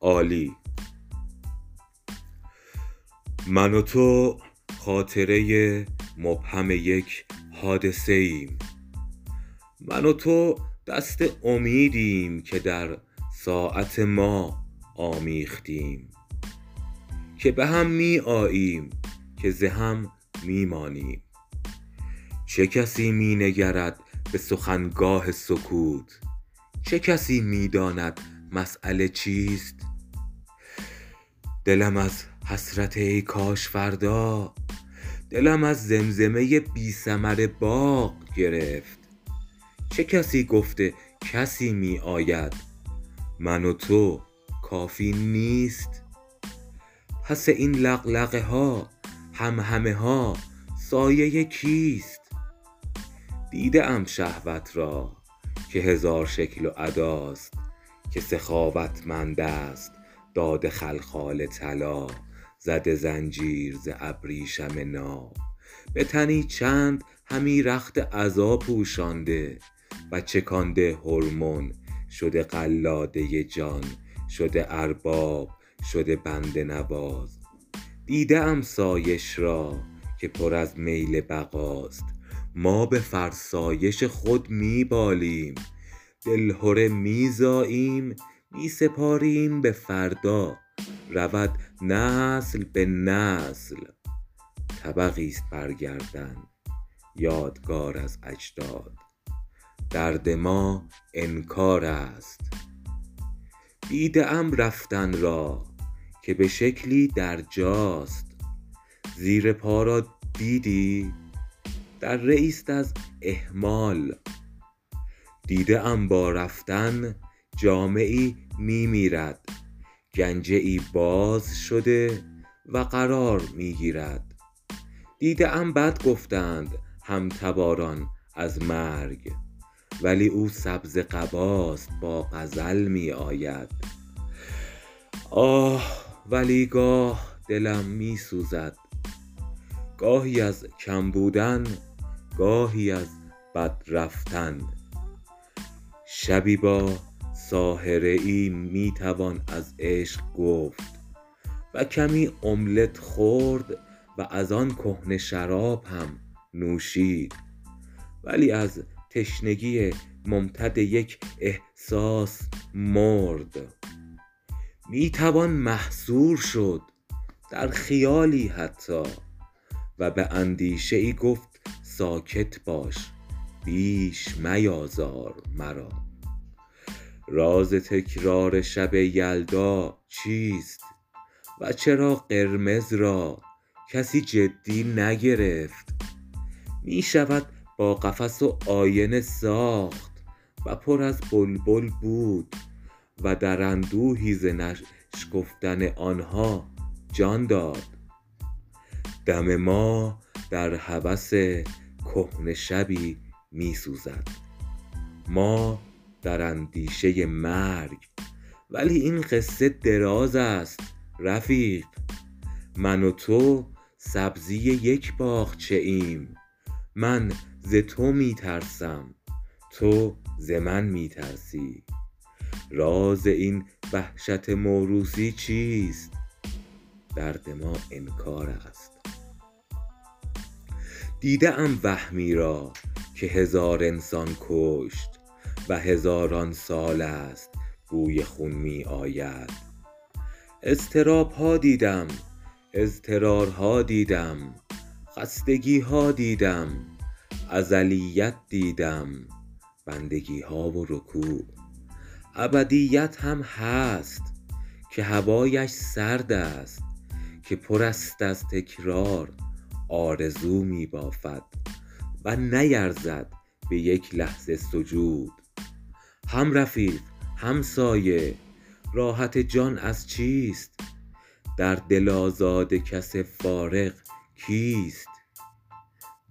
عالی. من و تو خاطره مبهم یک حادثه ایم. من و تو دست امیدیم که در ساعت ما آمیختیم. که به هم می آییم که ز هم می مانیم چه کسی می نگرد به سخنگاه سکوت؟ چه کسی می داند مسأله چیست؟ دلم از حسرت ای کاش فردا دلم از زمزمه بی ثمر باغ گرفت. چه کسی گفته کسی می آید؟ من و تو کافی نیست. پس این لقلقه ها همهمه ها سایه کیست؟ دیده ام شهوت را که هزار شکل و اداست که سخاوتمند است داده خلخال طلا زده زنجیر ز ابریشم ناب به تنی چند همی رخت عزا پوشانده و چکانده هرمن شده قلاده جان شده ارباب شده بنده نواز. دیده ام سایش را که پر از میل بقاست. ما به فرسایش خود می بالیم دلهره می زاییم می سپاریم به فردا. رود نسل به نسل. طبقی است بر گردن یادگار از اجداد. درد ما انکار است. دیده ام رفتن را که به شکلی در جاست. زیر پا را دیدی؟ دره ای است از اهمال. دیده ام با رفتن جامه ای می میرد گنجه ای باز شده و قرار می گیرد دیده ام بد گفتند هم تباران از مرگ ولی او سبزه قباست با غزل می آید آه ولی گاه دلم می سوزد گاهی از کم بودن گاهی از بد رفتن. شبی با ساحره ای می توان از عشق گفت و کمی املت خورد و از آن کهنه شراب هم نوشید. ولی از تشنگی ممتد یک احساس مرد. می توان محصور شد در خیالی حتی و به اندیشه ای گفت ساکت باش بیش میازار مرا. راز تکرار شب یلدا چیست و چرا قرمز را کسی جدی نگرفت؟ می شود با قفس و آینه ساخت و پر از بلبل بود و در اندوهی ز نشکفتن آنها جان داد. دم ما در هوس کهنه شبی می سوزد. ما در اندیشه مرگ. ولی این قصه دراز است رفیق. من و تو سبزی یک باغچه ایم. من ز تو می ترسم تو ز من می ترسی راز این وحشت موروثی چیست؟ درد ما انکار است. دیده ام وهمی را که هزار انسان کشت. و هزاران سال است بوی خون می آید. اضطراب ها دیدم اضطرارها دیدم خستگی ها دیدم ازلیت دیدم بندگی ها و رکوع. ابدیت هم هست که هوایش سرد است که پر است از تکرار آرزو می بافد و نیرزد به یک لحظه سجود. هم رفیق هم سایه راحت جان از چیست؟ در دل آزاد کس فارغ کیست؟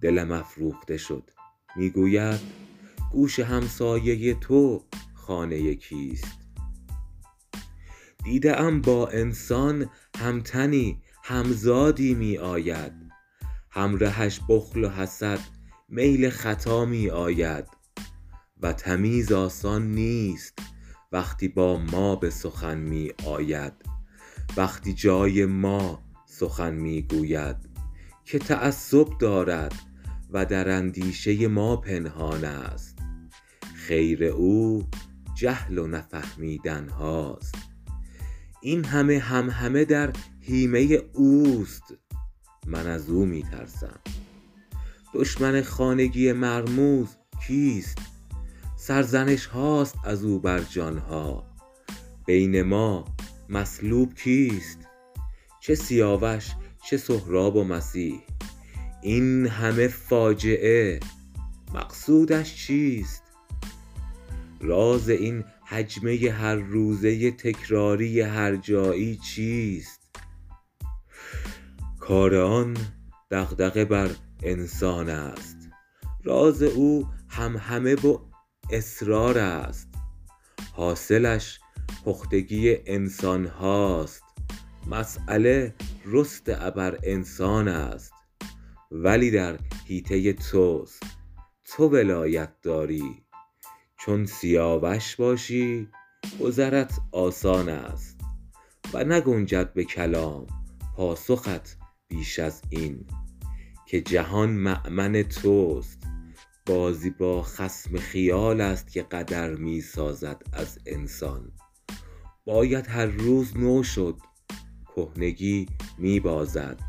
دلم افروخته شد می گوید گوش همسایه تو خانه کیست؟ دیده ام با انسان همتنی همزادی می آید همرهش بخل و حسد میل خطا می آید و تمیز آسان نیست. وقتی با ما به سخن می آید وقتی جای ما سخن می گوید. که تعصب دارد و در اندیشه ما پنهان است. خیر او جهل و نفهمیدن هاست. این همه همهمه در هیمه اوست. من از او می ترسم. دشمن خانگی مرموز کیست؟ سرزنش هاست از او بر جان ها بین ما مصلوب کیست؟ چه سیاوش چه سهراب و مسیح. این همه فاجعه مقصودش چیست؟ راز این هجمه هر روزه تکراری هرجایی چیست؟ کار آن دغدغه بر انسان است. راز او همهمه و اسرار است. حاصلش پختگی انسان هاست. مسأله رست ابر انسان است. ولی در حیطه توست. تو ولایت داری. چون سیاوش باشی گذرت آسان است. و نگنجد به کلام پاسخت بیش از این که جهان مأمن توست. بازی با خصم خیال است که قدر می سازد از انسان. باید هر روز نو شد کهنگی می بازد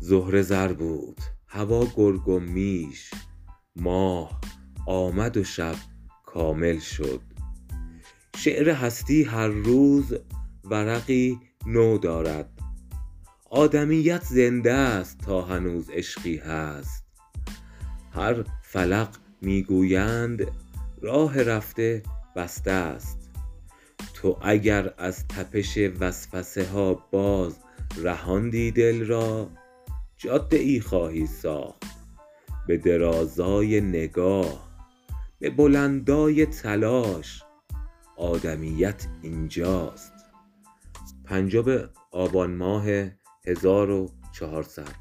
زهره زر بود هوا گرگ و میش. ماه آمد و شب کامل شد. شعر هستی هر روز ورقی نو دارد. آدمیت زنده است تا هنوز عشقی هست. هر فلق می گویند راه رفته بسته است. تو اگر از تپش وسوسه ها باز رهاندی دل را جاده ای خواهی ساخت. به درازای نگاه به بلندای تلاش آدمیت اینجاست. پنجم آبان ماه 1400